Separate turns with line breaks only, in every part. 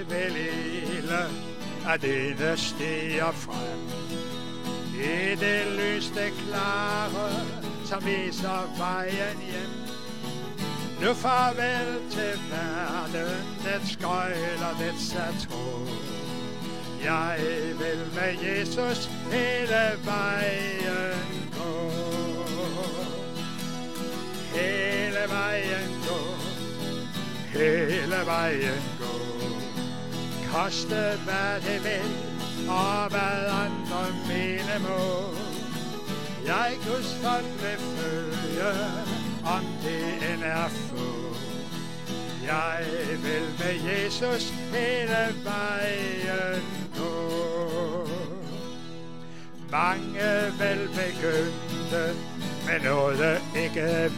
jeg vil hele at der stiger frem. I det lyste klare, som viser vejen hjem. Nu farvel til verden, det skøjler, det satro. Jeg vil med Jesus hele vejen gå. Hele vejen gå, hele vejen gå. Koste hvad det vil, og hvad andre mene må. Jeg Guds vil følge, om det end er få. Jeg vil med Jesus hele vejen gå. Mange vil begynde men noget ikke.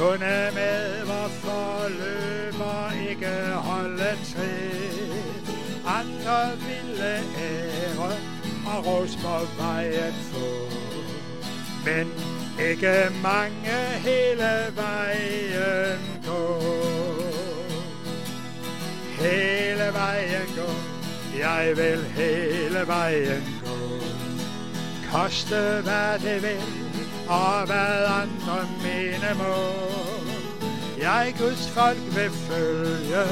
Kunne med vor forløber ikke holde trit. Andre ville ære og ros på vejen få. Men ikke mange hele vejen gå. Hele vejen gå. Jeg vil hele vejen gå. Koste hvad det vil, og hvad andre mene må. Jeg Guds folk vil følge,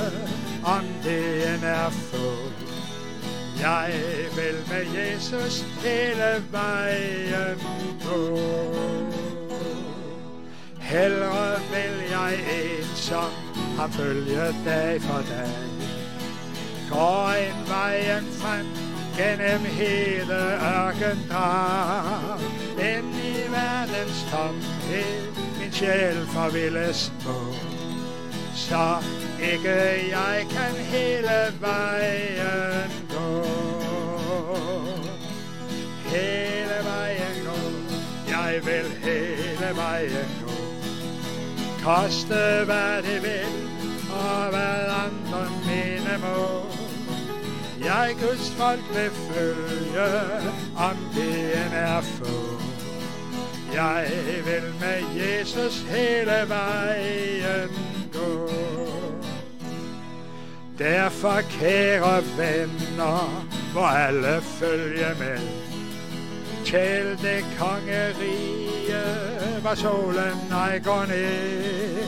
om det end er få. Jeg vil med Jesus hele vejen gå. Hellere vil jeg ensom ham følge dag for dag. Går en vejen frem gennem hele ørken drag. End verdens tomhed min sjæl forvilles på. Så ikke jeg kan hele vejen gå. Hele vejen gå, jeg vil hele vejen gå. Koste hvad det vil, og hvad andre mine må. Jeg Guds folk vil følge, om det end er få. Jeg vil med Jesus hele vejen gå. Derfor, kære venner, hvor alle følge med til det kongerige, hvor solen ej går ned.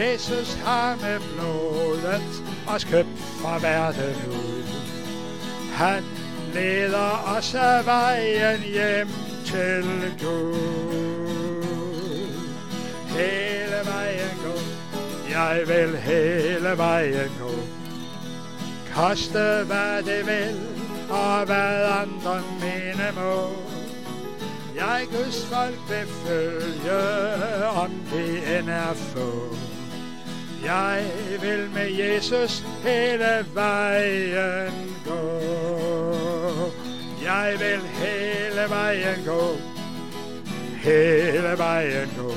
Jesus har med blodet os købt fra verden ud. Han leder os af vejen hjem selv Gud. Hele vejen gå, jeg vil hele vejen gå. Koste hvad det vil, og hvad andre mene må. Jeg Guds folk vil følge, om det end er få. Jeg vil med Jesus hele vejen gå. Jeg vil hele vejen gå. Hele vejen gå.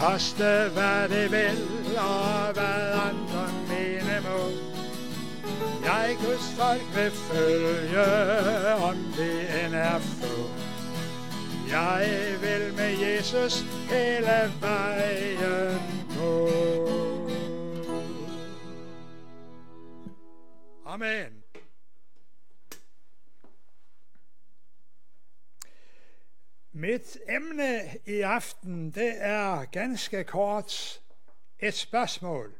Koste hvad det vil, og hvad andre mene må. Jeg Guds folk vil følge, om det end er få. Jeg vil med Jesus hele vejen gå. Amen. Mit emne i aften, det er ganske kort et spørgsmål.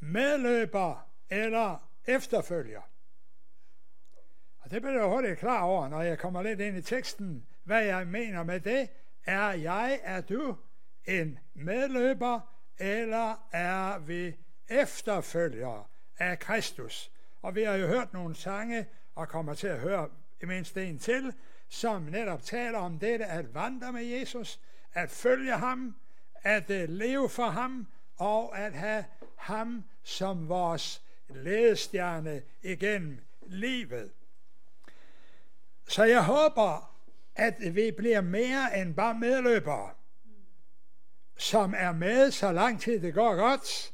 Medløber eller efterfølger? Og det bliver jeg hurtigt klar over, når jeg kommer lidt ind i teksten. Hvad jeg mener med det, er jeg, er du en medløber, eller er vi efterfølgere af Kristus? Og vi har jo hørt nogle sange, og kommer til at høre mindst en til, som netop taler om dette at vandre med Jesus, at følge ham, at uh, leve for ham, og at have ham som vores ledestjerne igennem livet. Så jeg håber, at vi bliver mere end bare medløbere, som er med så lang tid det går godt,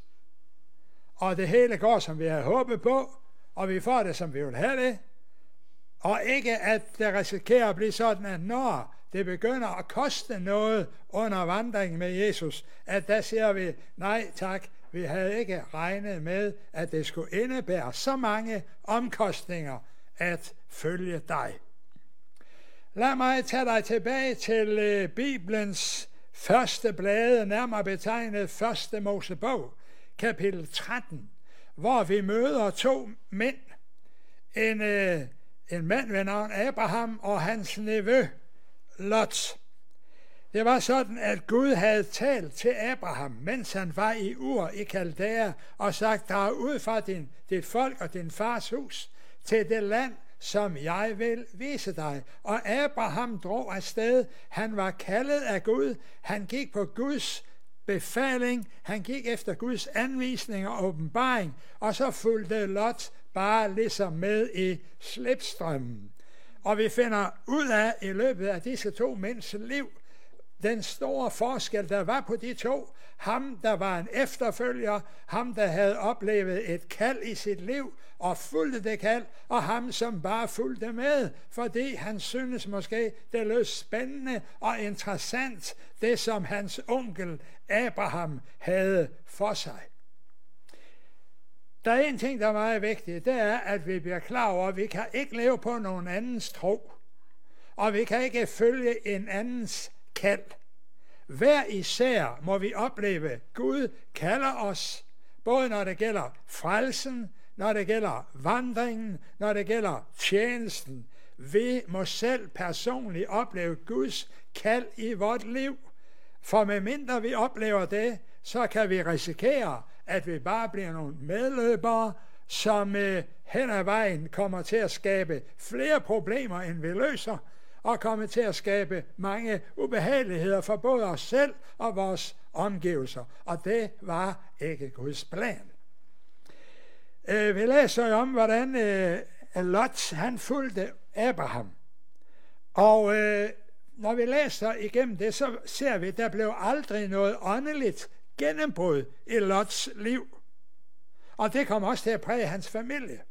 og det hele går, som vi har håbet på, og vi får det, som vi vil have det, og ikke at det risikerer at blive sådan, at når det begynder at koste noget under vandringen med Jesus, at der siger vi, nej tak, Vi havde ikke regnet med, at det skulle indebære så mange omkostninger at følge dig. Lad mig tage dig tilbage til øh, Bibelens første blade, nærmere betegnet første Mosebog, kapitel 13, hvor vi møder to mænd. En, øh, en mand ved navn Abraham og hans nevø Lot. Det var sådan, at Gud havde talt til Abraham, mens han var i Ur i Kaldæa, og sagt, drag ud fra din, dit folk og din fars hus til det land, som jeg vil vise dig. Og Abraham drog afsted. Han var kaldet af Gud. Han gik på Guds befaling. Han gik efter Guds anvisning og åbenbaring. Og så fulgte Lot bare ligesom med i slipstrømmen. Og vi finder ud af i løbet af disse to mænds liv, den store forskel, der var på de to. Ham, der var en efterfølger, ham, der havde oplevet et kald i sit liv og fulgte det kald, og ham, som bare fulgte med, fordi han synes måske, det lød spændende og interessant, det som hans onkel Abraham havde for sig. Der er en ting, der er meget vigtig, det er, at vi bliver klar over, at vi kan ikke leve på nogen andens tro, og vi kan ikke følge en andens kald. Hver især må vi opleve, at Gud kalder os, både når det gælder frelsen, når det gælder vandringen, når det gælder tjenesten. Vi må selv personligt opleve Guds kald i vort liv. For medmindre vi oplever det, så kan vi risikere, at vi bare bliver nogle medløbere, som øh, hen ad vejen kommer til at skabe flere problemer, end vi løser, og kommer til at skabe mange ubehageligheder for både os selv og vores omgivelser. Og det var ikke Guds plan. Øh, vi læser om, hvordan øh, Lot han fulgte Abraham. Og øh, når vi læser igennem det, så ser vi, at der blev aldrig noget åndeligt gennembrud i Lots liv. Og det kom også til at præge hans familie.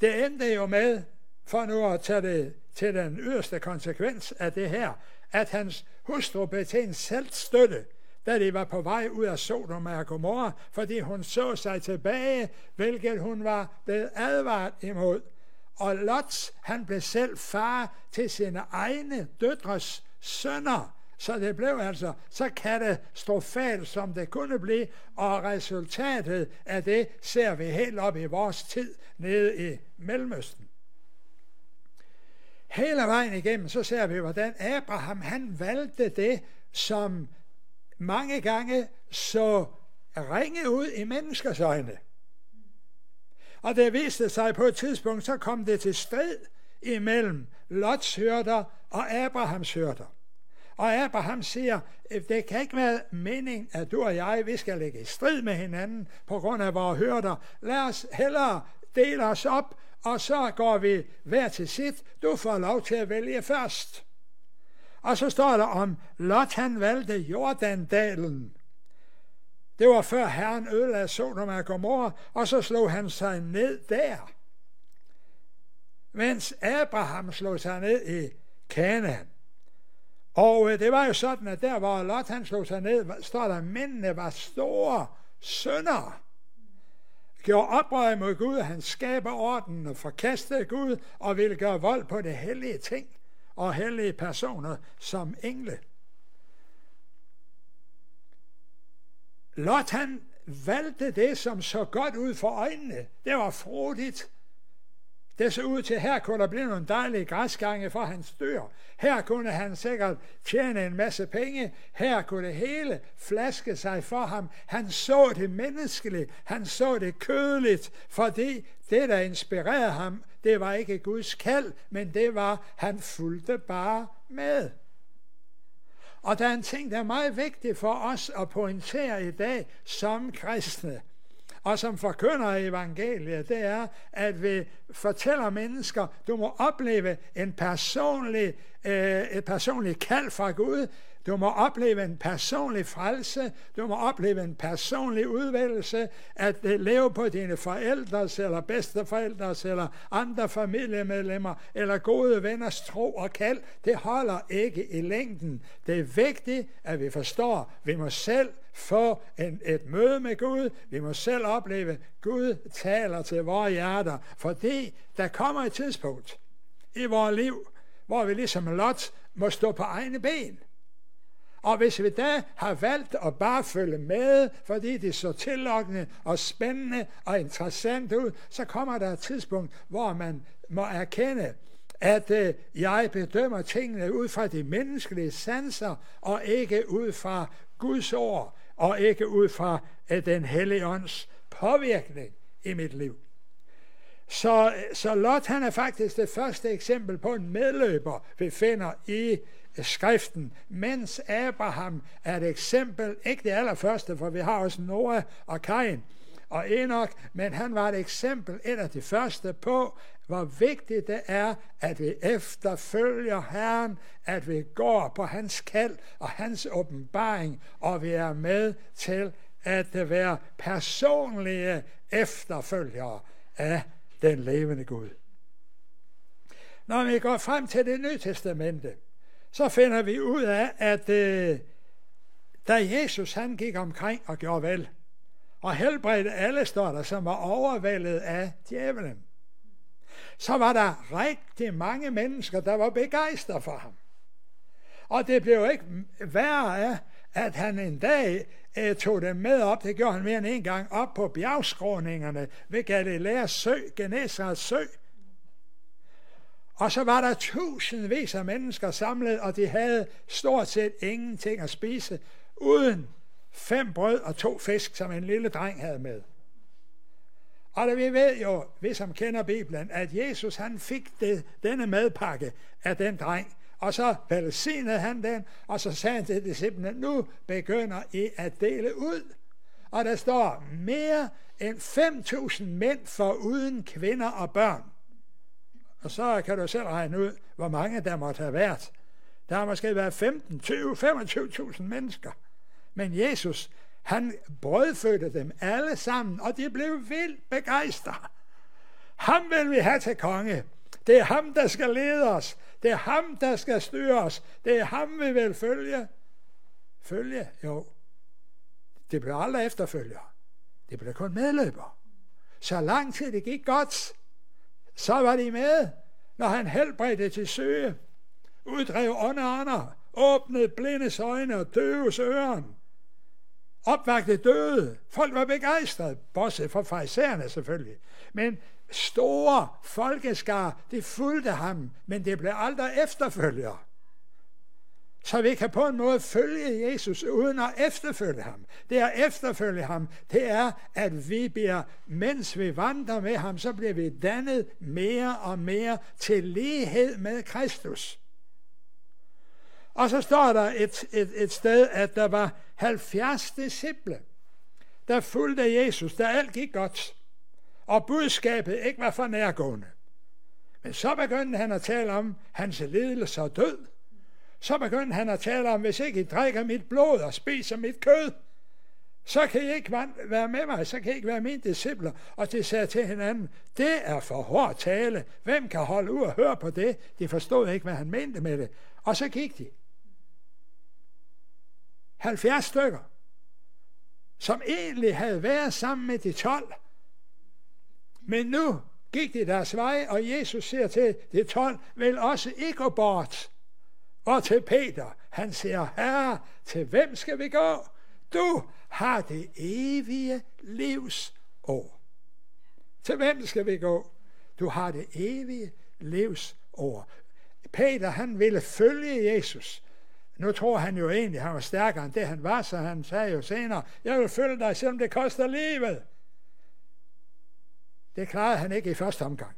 Det endte jo med, for nu at tage det til den yderste konsekvens af det her, at hans hustru blev til en selvstøtte, da de var på vej ud af Sodom og Gomorra, fordi hun så sig tilbage, hvilket hun var blevet advaret imod. Og Lots, han blev selv far til sine egne døtres sønner. Så det blev altså så katastrofalt, som det kunne blive, og resultatet af det ser vi helt op i vores tid nede i Mellemøsten. Hele vejen igennem, så ser vi, hvordan Abraham han valgte det, som mange gange så ringe ud i menneskers øjne. Og det viste sig på et tidspunkt, så kom det til strid imellem Lots hørter og Abrahams hørter. Og Abraham siger, øh, det kan ikke være mening, at du og jeg, vi skal ligge i strid med hinanden på grund af vores hørter. Lad os hellere dele os op, og så går vi hver til sit. Du får lov til at vælge først. Og så står der om, Lot han valgte Jordandalen. Det var før Herren ødelagde Sodom og Gomorra, og så slog han sig ned der. Mens Abraham slog sig ned i Kanaan. Og øh, det var jo sådan, at der hvor Lot han slog sig ned, står der, at mændene var store sønder. Gjorde oprør mod Gud, han skaber orden og forkastede Gud og ville gøre vold på det hellige ting og hellige personer som engle. Lot han valgte det, som så godt ud for øjnene. Det var frodigt. Det så ud til, her kunne der blive nogle dejlige græsgange for hans dyr. Her kunne han sikkert tjene en masse penge. Her kunne det hele flaske sig for ham. Han så det menneskeligt. Han så det kødeligt, fordi det, der inspirerede ham, det var ikke Guds kald, men det var, han fulgte bare med. Og der er en ting, der er meget vigtig for os at pointere i dag som kristne – og som forkynder evangeliet, det er, at vi fortæller mennesker, du må opleve en personlig, øh, et personligt kald fra Gud, Du må opleve en personlig frelse. Du må opleve en personlig udvælgelse. At øh, leve på dine forældres eller bedsteforældres eller andre familiemedlemmer eller gode venners tro og kald. Det holder ikke i længden. Det er vigtigt, at vi forstår, at vi må selv få en, et møde med Gud. Vi må selv opleve, at Gud taler til vores hjerter. Fordi der kommer et tidspunkt i vores liv, hvor vi ligesom Lot må stå på egne ben. Og hvis vi da har valgt at bare følge med, fordi det er så tillokkende og spændende og interessant ud, så kommer der et tidspunkt, hvor man må erkende, at øh, jeg bedømmer tingene ud fra de menneskelige sanser, og ikke ud fra Guds ord, og ikke ud fra øh, den hellige ånds påvirkning i mit liv. Så, så Lot han er faktisk det første eksempel på en medløber, vi finder i øh, skriften, mens Abraham er et eksempel, ikke det allerførste, for vi har også Noah og Kain og Enoch, men han var et eksempel, et af de første på, hvor vigtigt det er, at vi efterfølger Herren, at vi går på hans kald og hans åbenbaring, og vi er med til at være personlige efterfølgere af den levende Gud. Når vi går frem til det nye testamente, så finder vi ud af, at øh, da Jesus han gik omkring og gjorde vel, og helbredte alle, står der, som var overvældet af djævelen, så var der rigtig mange mennesker, der var begejstret for ham. Og det blev ikke værre af, at han en dag øh, tog dem med op, det gjorde han mere end en gang, op på bjergskråningerne ved Galileas sø, Genesarets sø. Og så var der tusindvis af mennesker samlet, og de havde stort set ingenting at spise, uden fem brød og to fisk, som en lille dreng havde med. Og det, vi ved jo, vi som kender Bibelen, at Jesus han fik det, denne madpakke af den dreng, og så velsignede han den, og så sagde han til disciplene, nu begynder I at dele ud. Og der står mere end 5.000 mænd for uden kvinder og børn. Og så kan du selv regne ud, hvor mange der måtte have været. Der har måske været 15, 20, 25.000 mennesker. Men Jesus, han brødfødte dem alle sammen, og de blev vildt begejstrede. Ham vil vi have til konge. Det er ham, der skal lede os. Det er ham, der skal styre os. Det er ham, vi vil følge. Følge? Jo. Det blev aldrig efterfølger. Det blev kun medløber. Så lang tid det gik godt, så var de med, når han helbredte til søge, uddrev ånder, åbnede blindes øjne og døves øren, opvagte døde. Folk var begejstrede, bortset fra fejserne selvfølgelig. Men store folkeskar, det fulgte ham, men det blev aldrig efterfølger. Så vi kan på en måde følge Jesus uden at efterfølge ham. Det at efterfølge ham, det er, at vi bliver, mens vi vandrer med ham, så bliver vi dannet mere og mere til lighed med Kristus. Og så står der et, et, et sted, at der var 70 disciple, der fulgte Jesus, der alt gik godt og budskabet ikke var for nærgående. Men så begyndte han at tale om hans lidelse og død. Så begyndte han at tale om, hvis ikke I drikker mit blod og spiser mit kød, så kan I ikke være med mig, så kan I ikke være mine discipler. Og de sagde til hinanden, det er for hård tale. Hvem kan holde ud og høre på det? De forstod ikke, hvad han mente med det. Og så gik de. 70 stykker, som egentlig havde været sammen med de 12, men nu gik de deres vej, og Jesus siger til de tolv, vil også ikke gå bort. Og til Peter, han siger, herre, til hvem skal vi gå? Du har det evige livs år. Til hvem skal vi gå? Du har det evige livs år. Peter, han ville følge Jesus. Nu tror han jo egentlig, at han var stærkere end det, han var, så han sagde jo senere, jeg vil følge dig, selvom det koster livet. Det klarede han ikke i første omgang.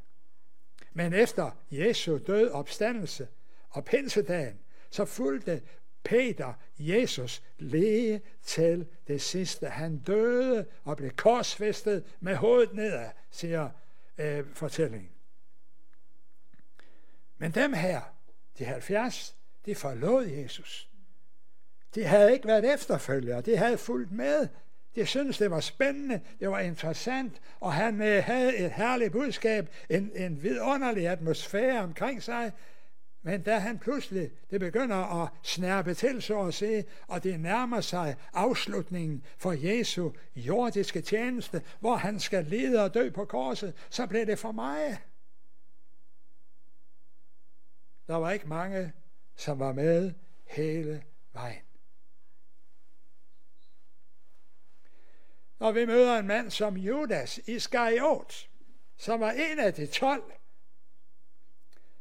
Men efter Jesu død opstandelse og pinsedagen, så fulgte Peter Jesus læge til det sidste. Han døde og blev korsfæstet med hovedet nedad, siger øh, fortællingen. Men dem her, de 70, de forlod Jesus. De havde ikke været efterfølgere, de havde fulgt med. Jeg synes, det var spændende, det var interessant, og han øh, havde et herligt budskab, en, en vidunderlig atmosfære omkring sig. Men da han pludselig, det begynder at snærpe til, så at sige, og det nærmer sig afslutningen for Jesu jordiske tjeneste, hvor han skal lede og dø på korset, så blev det for mig. Der var ikke mange, som var med hele vejen. Og vi møder en mand som Judas Iskariot, som var en af de tolv,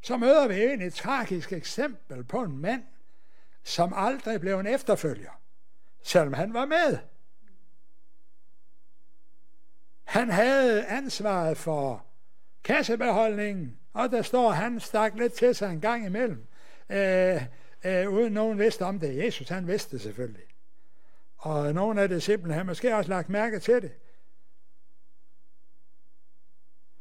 så møder vi en et tragisk eksempel på en mand, som aldrig blev en efterfølger, selvom han var med. Han havde ansvaret for kassebeholdningen, og der står, at han stak lidt til sig en gang imellem, øh, øh, uden nogen vidste om det. Jesus, han vidste det selvfølgelig. Og nogen af det simpelthen har måske også lagt mærke til det.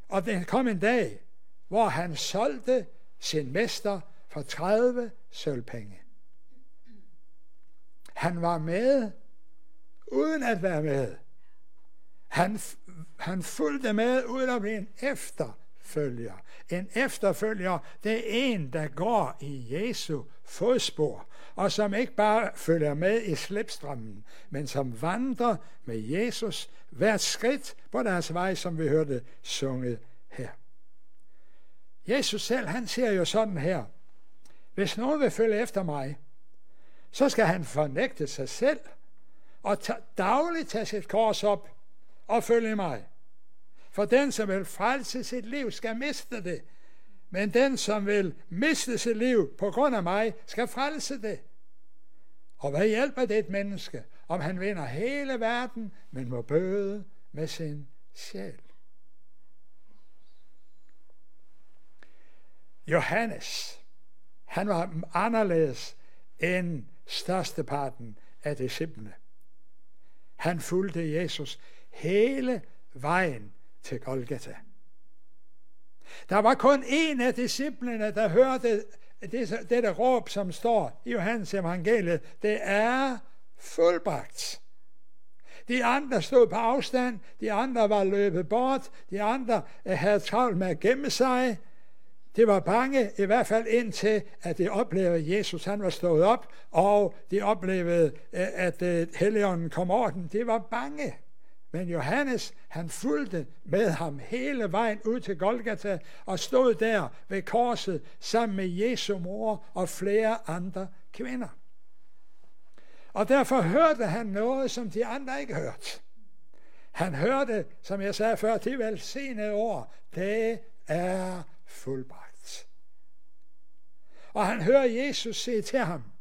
Og det kom en dag, hvor han solgte sin mester for 30 sølvpenge. Han var med, uden at være med. Han, han fulgte med, uden at blive en efterfølger. En efterfølger, det er en, der går i Jesu fodspor, og som ikke bare følger med i slipstrømmen, men som vandrer med Jesus hvert skridt på deres vej, som vi hørte sunget her. Jesus selv, han siger jo sådan her, hvis nogen vil følge efter mig, så skal han fornægte sig selv og dagligt tage sit kors op og følge mig. For den, som vil frelse sit liv, skal miste det. Men den, som vil miste sit liv på grund af mig, skal frelse det. Og hvad hjælper det et menneske, om han vinder hele verden, men må bøde med sin sjæl? Johannes, han var anderledes end størsteparten af disciplene. Han fulgte Jesus hele vejen til Golgata. Der var kun en af disciplene, der hørte det, dette råb, som står i Johannes evangeliet. Det er fuldbragt. De andre stod på afstand, de andre var løbet bort, de andre eh, havde travlt med at gemme sig, det var bange, i hvert fald indtil, at de oplevede, at Jesus han var stået op, og de oplevede, eh, at eh, Helligånden kom over dem. Det var bange. Men Johannes, han fulgte med ham hele vejen ud til Golgata og stod der ved korset sammen med Jesu mor og flere andre kvinder. Og derfor hørte han noget, som de andre ikke hørte. Han hørte, som jeg sagde før, det velsignede ord, det er fuldbragt. Og han hører Jesus sige til ham,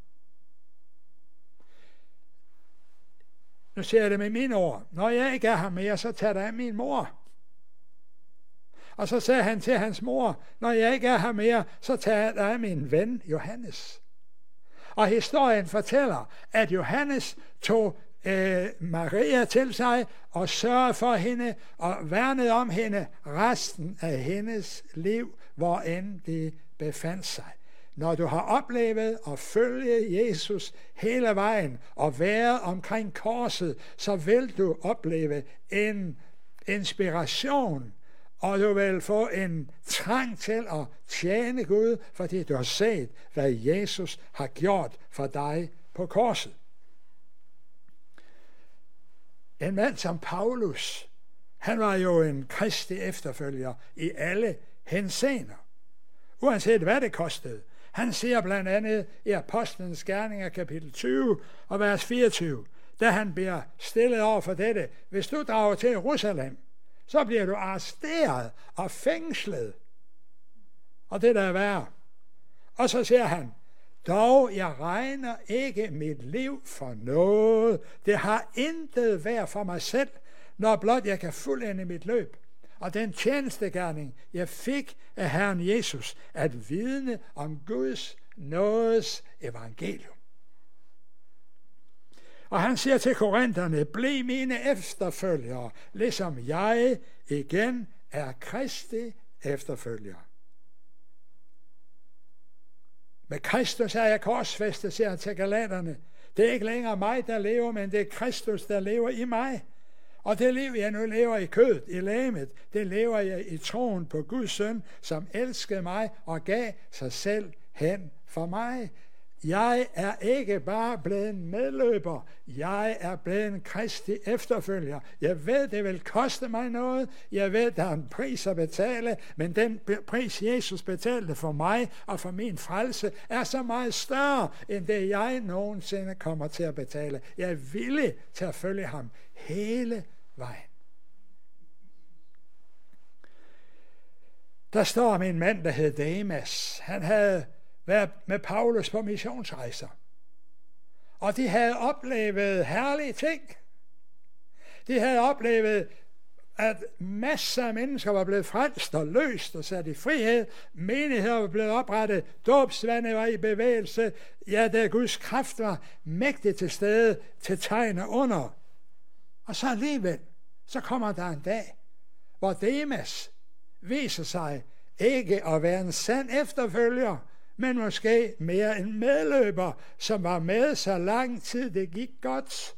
nu ser jeg det med mine ord, når jeg ikke er her mere, så tager der af min mor. Og så sagde han til hans mor, når jeg ikke er her mere, så tager der af min ven Johannes. Og historien fortæller, at Johannes tog øh, Maria til sig og sørgede for hende og værnede om hende resten af hendes liv, hvor end det befandt sig. Når du har oplevet at følge Jesus hele vejen og være omkring korset, så vil du opleve en inspiration, og du vil få en trang til at tjene Gud, fordi du har set, hvad Jesus har gjort for dig på korset. En mand som Paulus, han var jo en kristig efterfølger i alle henseender. Uanset hvad det kostede. Han siger blandt andet i Apostlenes Gerninger kapitel 20 og vers 24, da han bliver stillet over for dette, hvis du drager til Jerusalem, så bliver du arresteret og fængslet. Og det der er værre. Og så siger han, dog jeg regner ikke mit liv for noget. Det har intet værd for mig selv, når blot jeg kan fuldende mit løb og den tjenestegærning, jeg fik af Herren Jesus, at vidne om Guds nådes evangelium. Og han siger til korinterne, bliv mine efterfølgere, ligesom jeg igen er Kristi efterfølger. Med Kristus er jeg korsfæstet, siger han til galaterne. Det er ikke længere mig, der lever, men det er Kristus, der lever i mig. Og det liv, jeg nu lever i kødet, i lægemet, det lever jeg i troen på Guds søn, som elskede mig og gav sig selv hen for mig. Jeg er ikke bare blevet en medløber, jeg er blevet en kristi efterfølger. Jeg ved, det vil koste mig noget. Jeg ved, der er en pris at betale, men den pris, Jesus betalte for mig og for min frelse, er så meget større, end det jeg nogensinde kommer til at betale. Jeg er villig til at følge ham hele vejen. Der står om en mand, der hed Demas. Han havde været med Paulus på missionsrejser. Og de havde oplevet herlige ting. De havde oplevet, at masser af mennesker var blevet frelst og løst og sat i frihed. Menigheder var blevet oprettet. Dåbsvandet var i bevægelse. Ja, der Guds kraft var mægtigt til stede til tegn og under. Og så alligevel, så kommer der en dag, hvor Demas viser sig ikke at være en sand efterfølger, men måske mere en medløber, som var med så lang tid det gik godt.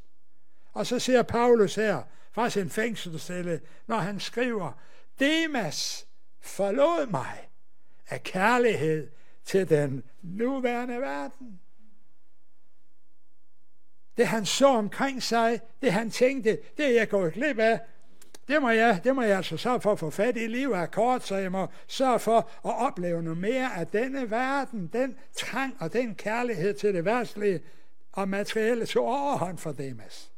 Og så ser Paulus her fra sin fængselscelle, når han skriver, Demas forlod mig af kærlighed til den nuværende verden. Det han så omkring sig, det han tænkte, det er jeg gået glip af, det må, jeg, det må jeg altså sørge for at få fat i. Livet er kort, så jeg må sørge for at opleve noget mere af denne verden, den trang og den kærlighed til det værtslige og materielle tog overhånd for Demas.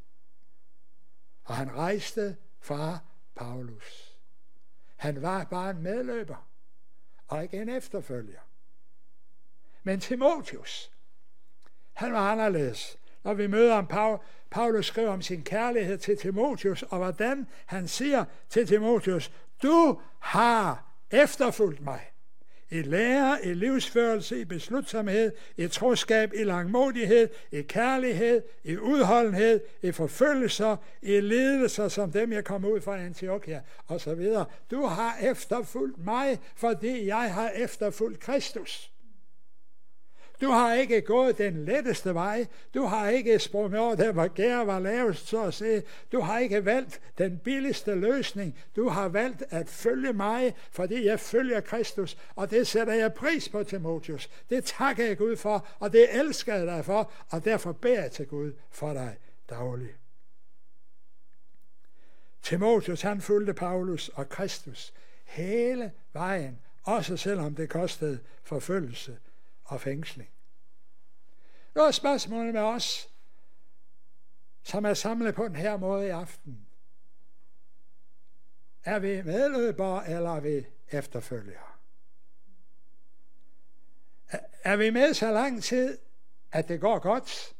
Og han rejste fra Paulus. Han var bare en medløber, og ikke en efterfølger. Men Timotius, han var anderledes. Når vi møder ham, Paulus skriver om sin kærlighed til Timotius, og hvordan han siger til Timotius, du har efterfulgt mig i lære, i livsførelse, i beslutsomhed, i troskab, i langmodighed, i kærlighed, i udholdenhed, i forfølgelser, i ledelser som dem, jeg kom ud fra Antiochia, osv. Du har efterfulgt mig, fordi jeg har efterfulgt Kristus. Du har ikke gået den letteste vej. Du har ikke sprunget over der, hvor gær var lavest, så at sige. Du har ikke valgt den billigste løsning. Du har valgt at følge mig, fordi jeg følger Kristus, og det sætter jeg pris på, Timotius. Det takker jeg Gud for, og det elsker jeg dig for, og derfor beder jeg til Gud for dig dagligt. Timotius, han fulgte Paulus og Kristus hele vejen, også selvom det kostede forfølgelse og fængsling. Nu er spørgsmålet med os, som er samlet på den her måde i aften. Er vi medløbere, eller er vi efterfølgere? Er vi med så lang tid, at det går godt,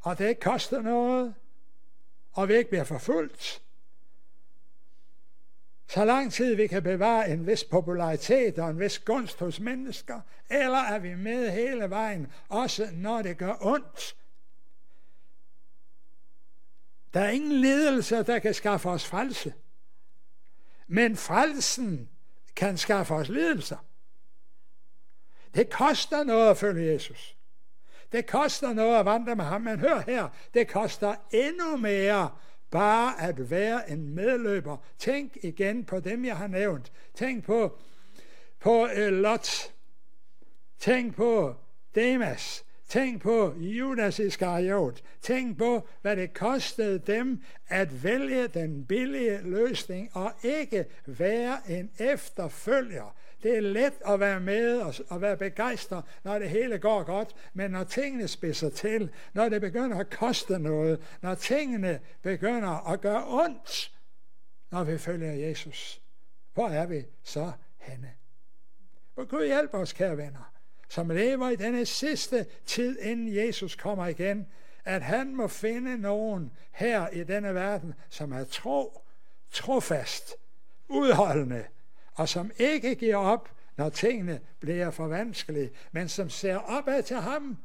og det ikke koster noget, og vi ikke bliver forfulgt, så lang tid vi kan bevare en vis popularitet og en vis gunst hos mennesker, eller er vi med hele vejen, også når det gør ondt. Der er ingen ledelse, der kan skaffe os frelse. Men frelsen kan skaffe os ledelser. Det koster noget at følge Jesus. Det koster noget at vandre med ham, men hør her, det koster endnu mere Bare at være en medløber. Tænk igen på dem, jeg har nævnt. Tænk på, på uh, Lot. Tænk på Demas. Tænk på Judas Iskariot. Tænk på, hvad det kostede dem at vælge den billige løsning og ikke være en efterfølger. Det er let at være med og, og være begejstret, når det hele går godt, men når tingene spidser til, når det begynder at koste noget, når tingene begynder at gøre ondt, når vi følger Jesus, hvor er vi så henne? Hvor Gud hjælp os, kære venner, som lever i denne sidste tid, inden Jesus kommer igen, at han må finde nogen her i denne verden, som er tro, trofast, udholdende, og som ikke giver op, når tingene bliver for vanskelige, men som ser opad til ham,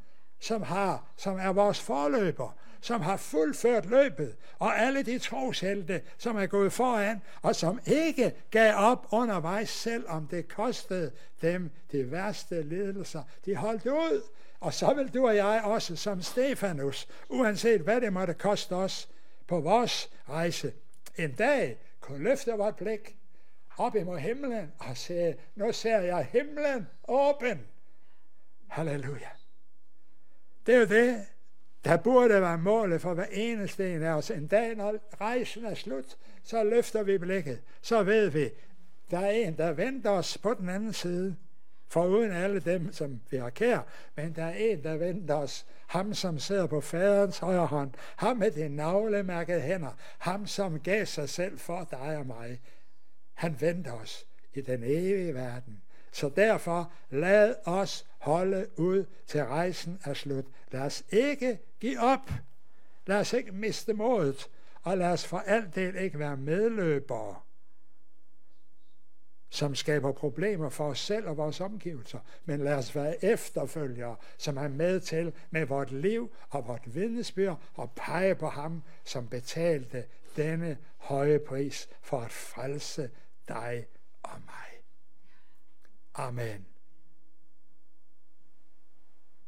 som har, som er vores forløber, som har fuldført løbet, og alle de troshelte, som er gået foran, og som ikke gav op undervejs, selvom det kostede dem de værste ledelser. De holdt ud, Og så vil du og jeg også som Stefanus, uanset hvad det måtte koste os på vores rejse, en dag kunne løfte vores blik op imod himlen og sige, nu ser jeg himlen åben. Halleluja. Det er jo det, der burde være målet for hver eneste en af os. En dag, når rejsen er slut, så løfter vi blikket. Så ved vi, der er en, der venter os på den anden side. For uden alle dem, som vi har kær. Men der er en, der venter os. Ham, som sidder på faderens højre hånd. Ham med de navlemærkede hænder. Ham, som gav sig selv for dig og mig. Han venter os i den evige verden. Så derfor lad os holde ud til rejsen er slut. Lad os ikke give op. Lad os ikke miste modet. Og lad os for alt del ikke være medløbere, som skaber problemer for os selv og vores omgivelser. Men lad os være efterfølgere, som er med til med vort liv og vort vidnesbyrd og pege på ham, som betalte denne høje pris for at frelse dig og mig. Amen.